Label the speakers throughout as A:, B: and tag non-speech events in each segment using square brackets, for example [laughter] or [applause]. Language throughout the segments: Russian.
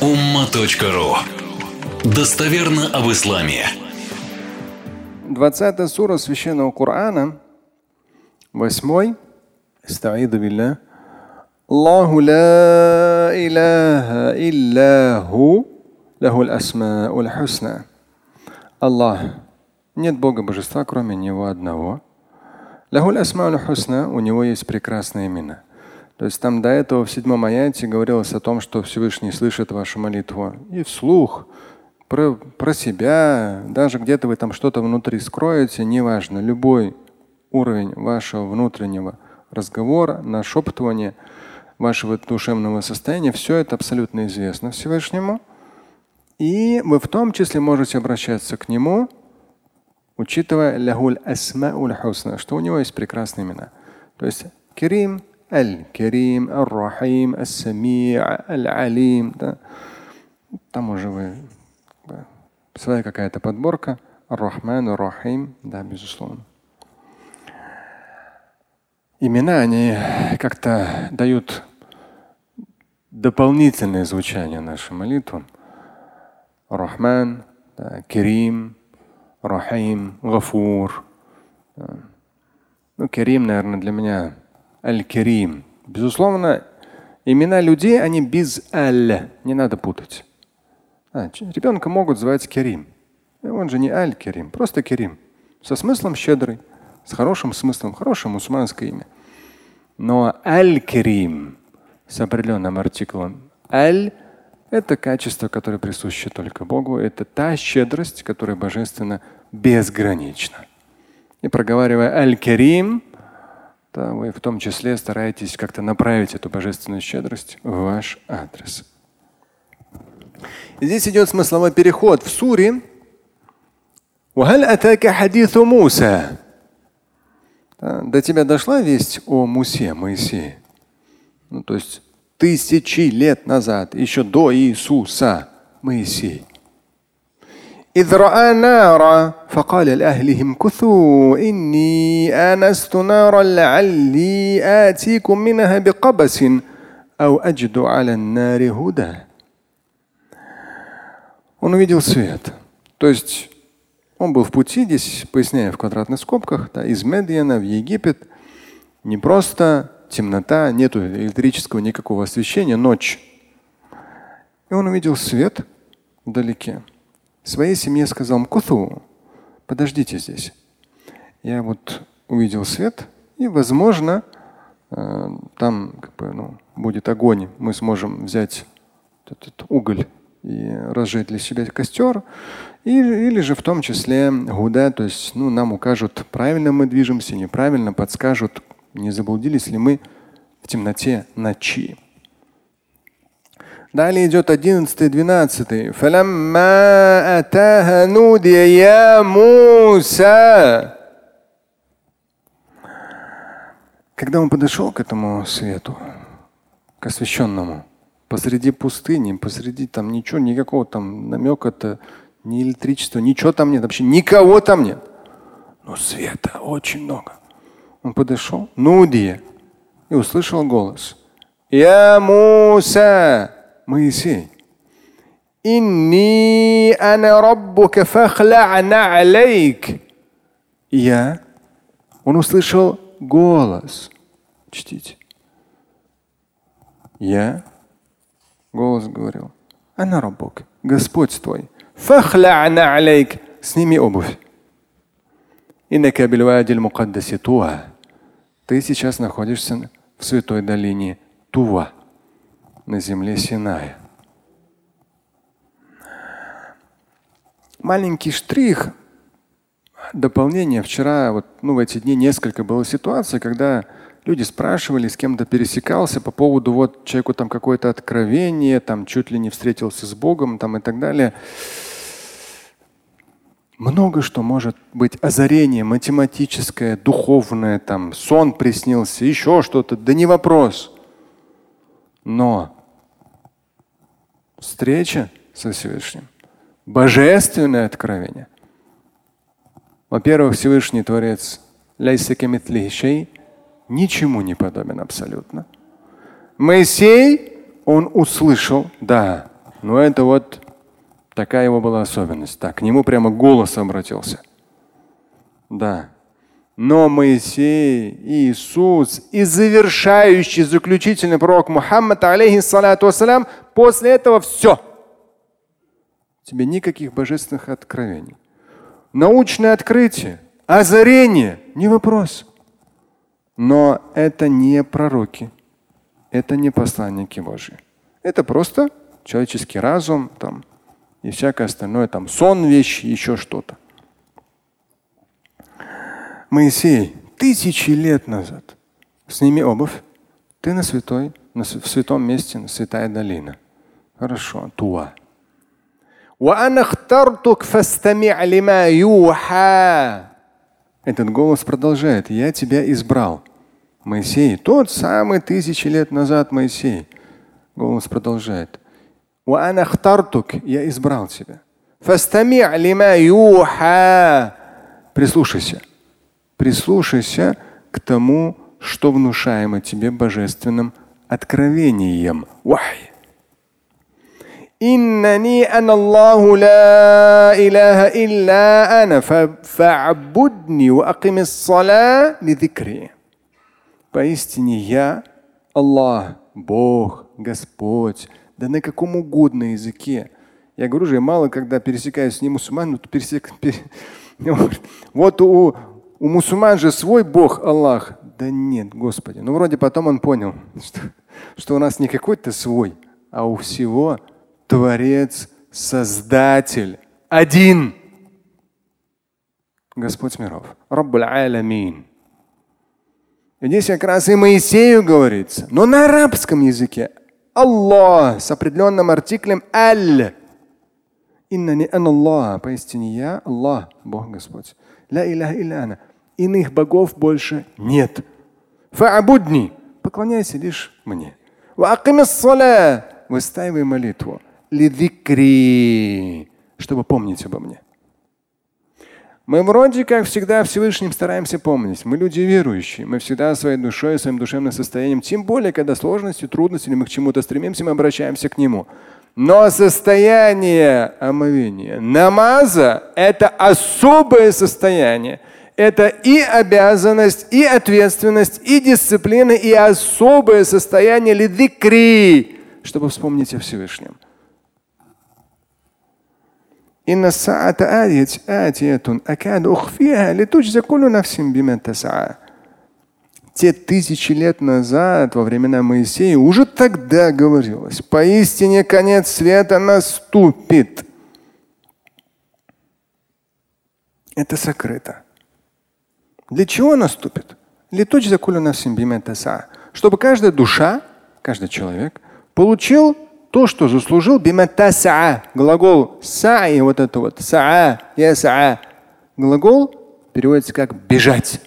A: umma.ru Достоверно об исламе.
B: 20 сура Священного Корана, 8. Истаиду билля. Аллаху ла илляха иллаху лахул асмаул хусна. Аллах. Нет Бога божества, кроме Него одного. Лахул асмаул хусна. У Него есть прекрасные имена. То есть там до этого в седьмом аяте говорилось о том, что Всевышний слышит вашу молитву и вслух, про, про себя, даже где-то вы там что-то внутри скроете, неважно, любой уровень вашего внутреннего разговора, нашептывания, вашего душевного состояния, все это абсолютно известно Всевышнему. И вы в том числе можете обращаться к Нему, учитывая лягуль асмауль хусна, что у него есть прекрасные имена. То есть Керим, Аль-Карим, Ар-Рахим, Ас-Сами, Аль-Алим. Да. Там уже вы да, своя какая-то подборка. Ар-Рахман, Ар-Рахим, да, безусловно. Имена, они как-то дают дополнительное звучание нашей молитвы. Рахман, да, Керим, Рахим, Гафур. Ну, Керим, наверное, для меня Аль-Керим. Безусловно, имена людей, они без Аль. Не надо путать. А, ребенка могут звать Керим. Он же не Аль-Керим, просто Керим. Со смыслом щедрый, с хорошим смыслом, хорошее мусульманское имя. Но Аль-Керим с определенным артиклом Аль – это качество, которое присуще только Богу. Это та щедрость, которая божественно безгранична. И проговаривая Аль-Керим, да, вы в том числе стараетесь как-то направить эту божественную щедрость в ваш адрес. Здесь идет смысловой переход в суре. До тебя дошла весть о Мусе, Моисее. Ну, то есть тысячи лет назад, еще до Иисуса, Моисей. إذ رأى نارا فقال لأهلهم كثوا إني آنست نارا لعلي آتيكم منها بقبس أو أجد على النار هدى. Он увидел свет. То есть он был в пути, здесь поясняю в квадратных скобках, да, из Медиана в Египет. Не просто темнота, нету электрического никакого освещения, ночь. И он увидел свет вдалеке своей семье сказал Мкуту, подождите здесь. Я вот увидел свет, и, возможно, э, там как бы, ну, будет огонь. Мы сможем взять этот уголь и разжечь для себя костер. И, или же в том числе гуда, то есть ну, нам укажут, правильно мы движемся, неправильно, подскажут, не заблудились ли мы в темноте ночи. Далее идет 11 12. Когда он подошел к этому свету, к освещенному, посреди пустыни, посреди там ничего, никакого там намека-то, ни электричества, ничего там нет, вообще никого там нет. Но света очень много. Он подошел, Нудия, и услышал голос. Я Муса, Моисей. Инни ана раббука фахлa'на алейк. Я. Он услышал голос. Чтите. Я. Голос говорил. Ана раббук. Господь твой. Фахлa'на алейк. Сними обувь. Иннака бильвади мукаддаси Туа. Ты сейчас находишься в святой долине Тува на земле Синая. Маленький штрих дополнение. Вчера, вот, ну, в эти дни несколько было ситуаций, когда люди спрашивали, с кем-то пересекался по поводу вот человеку там какое-то откровение, там чуть ли не встретился с Богом там и так далее. Много что может быть озарение математическое, духовное, там сон приснился, еще что-то, да не вопрос. Но встреча со Всевышним, божественное откровение. Во-первых, Всевышний Творец ничему не подобен абсолютно. Моисей, он услышал, да, Но это вот такая его была особенность. Так, к нему прямо голос обратился. Да. Но Моисей, Иисус и завершающий, заключительный пророк Мухаммад, алейхиссалату вассалям, после этого все. Тебе никаких божественных откровений. Научное открытие, озарение – не вопрос. Но это не пророки, это не посланники Божьи. Это просто человеческий разум там, и всякое остальное, там сон, вещи, еще что-то. Моисей, тысячи лет назад, сними обувь, ты на святой, на, в святом месте, на святая долина. Хорошо, Туа. Этот голос продолжает. Я тебя избрал. Моисей, тот самый тысячи лет назад Моисей. Голос продолжает. Я избрал тебя. Прислушайся. Прислушайся к тому, что внушаемо тебе божественным откровением. Вахи. إنني أنا الله لا إله إلا أنا فاعبدني وأقم الصلاة لذكري. Поистине я Аллах, Бог, Господь, да на каком угодно языке. Я говорю же, я мало когда пересекаюсь с ним мусульман, то пересек, [laughs] пере... [laughs] вот у, у мусульман же свой Бог Аллах. Да нет, Господи. Ну вроде потом он понял, [laughs] что, что у нас не какой-то свой, а у всего Творец, Создатель, один. Господь миров. Раббуль Аламин. Здесь как раз и Моисею говорится, но на арабском языке. Аллах с определенным артиклем аль. Иннани ан Аллах. Поистине я Аллах, Бог Господь. Илляха илля ана. Иных богов больше нет. Фа'будни. Поклоняйся лишь мне. Выстаивай молитву лидикри, чтобы помнить обо мне. Мы вроде как всегда Всевышним стараемся помнить. Мы люди верующие. Мы всегда своей душой, своим душевным состоянием, тем более, когда сложности, трудности, или мы к чему-то стремимся, мы обращаемся к Нему. Но состояние омовения, намаза – это особое состояние. Это и обязанность, и ответственность, и дисциплина, и особое состояние лидикри, чтобы вспомнить о Всевышнем. إن الساعة آتية آتية أكاد أخفيها لتجزى كل نفس بما تسعى. те тысячи лет назад, во времена Моисея, уже тогда говорилось, поистине конец света наступит. Это сокрыто. Для чего наступит? Чтобы каждая душа, каждый человек получил то, что заслужил биматаса. Глагол саи, вот это вот, саа, ясаа. Глагол переводится как бежать.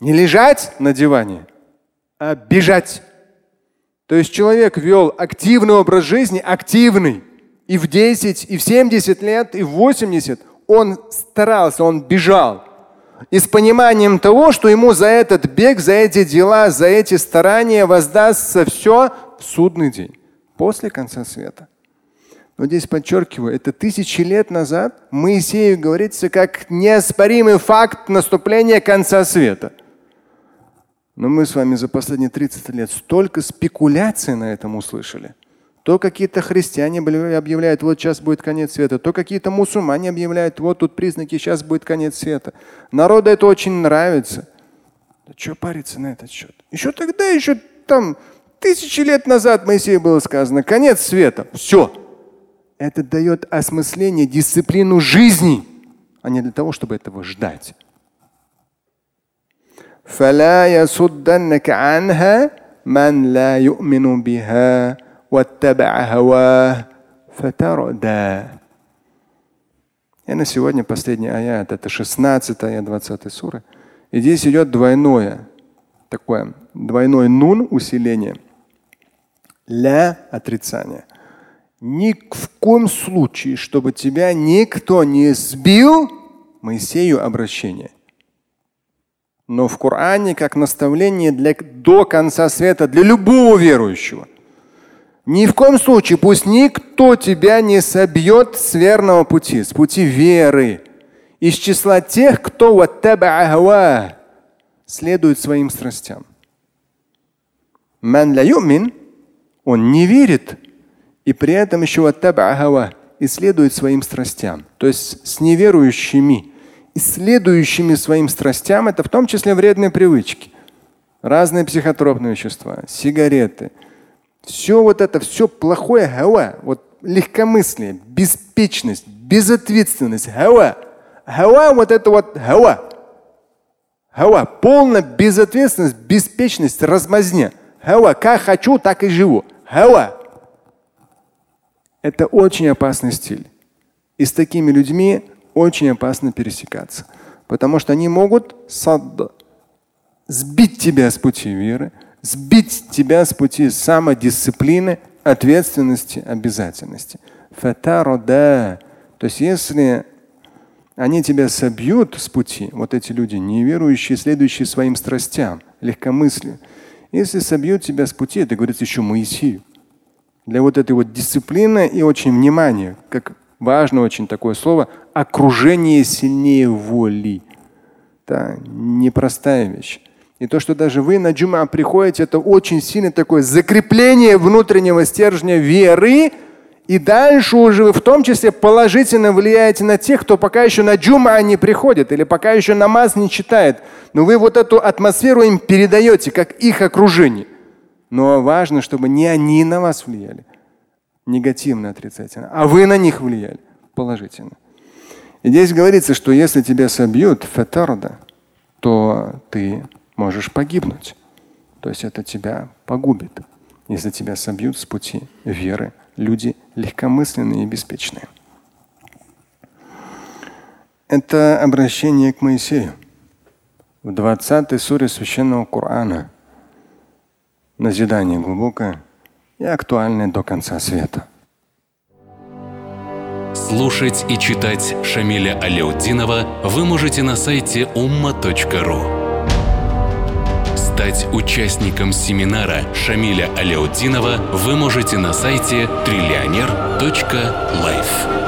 B: Не лежать на диване, а бежать. То есть человек вел активный образ жизни, активный. И в 10, и в 70 лет, и в 80 он старался, он бежал. И с пониманием того, что ему за этот бег, за эти дела, за эти старания воздастся все в судный день после конца света. Но здесь подчеркиваю, это тысячи лет назад Моисею говорится как неоспоримый факт наступления конца света. Но мы с вами за последние 30 лет столько спекуляций на этом услышали. То какие-то христиане объявляют, вот сейчас будет конец света, то какие-то мусульмане объявляют, вот тут признаки, сейчас будет конец света. Народу это очень нравится. Да что париться на этот счет? Еще тогда, еще там Тысячи лет назад Моисею было сказано, конец света. Все. Это дает осмысление, дисциплину жизни, а не для того, чтобы этого ждать. فلا يصدنك عنها من لا يؤمن بها واتبع هواه فتردى. И на сегодня последний аят, это 16 аят 20 суры. И здесь идет двойное, такое двойное нун усиление – ля отрицание. Ни в коем случае, чтобы тебя никто не сбил, Моисею обращение. Но в Коране как наставление для, до конца света для любого верующего. Ни в коем случае пусть никто тебя не собьет с верного пути, с пути веры, из числа тех, кто следует своим страстям. Ман он не верит, и при этом еще и следует своим страстям. То есть с неверующими и следующими своим страстям это в том числе вредные привычки. Разные психотропные вещества, сигареты. Все вот это, все плохое хава, вот легкомыслие, беспечность, безответственность, хава. Хава вот это вот хава. Хава, полная безответственность, беспечность, размазня. Хава, как хочу, так и живу. Хава. Это очень опасный стиль. И с такими людьми очень опасно пересекаться. Потому что они могут сбить тебя с пути веры, сбить тебя с пути самодисциплины, ответственности, обязательности. Фатарода. То есть если они тебя собьют с пути, вот эти люди, неверующие, следующие своим страстям, легкомыслию, если собьют тебя с пути, это говорится еще Моисею. Для вот этой вот дисциплины и очень внимания, как важно очень такое слово, окружение сильнее воли. Да, непростая вещь. И то, что даже вы на джума приходите, это очень сильное такое закрепление внутреннего стержня веры. И дальше уже вы в том числе положительно влияете на тех, кто пока еще на джума не приходит или пока еще намаз не читает. Но вы вот эту атмосферу им передаете, как их окружение. Но важно, чтобы не они на вас влияли негативно, отрицательно, а вы на них влияли положительно. И здесь говорится, что если тебя собьют фатарда, то ты можешь погибнуть. То есть это тебя погубит, если тебя собьют с пути веры люди легкомысленные и беспечные. Это обращение к Моисею в 20 суре священного Корана. Назидание глубокое и актуальное до конца света.
A: Слушать и читать Шамиля Аляутдинова вы можете на сайте umma.ru. Стать участником семинара Шамиля Аляутдинова вы можете на сайте триллионер.life.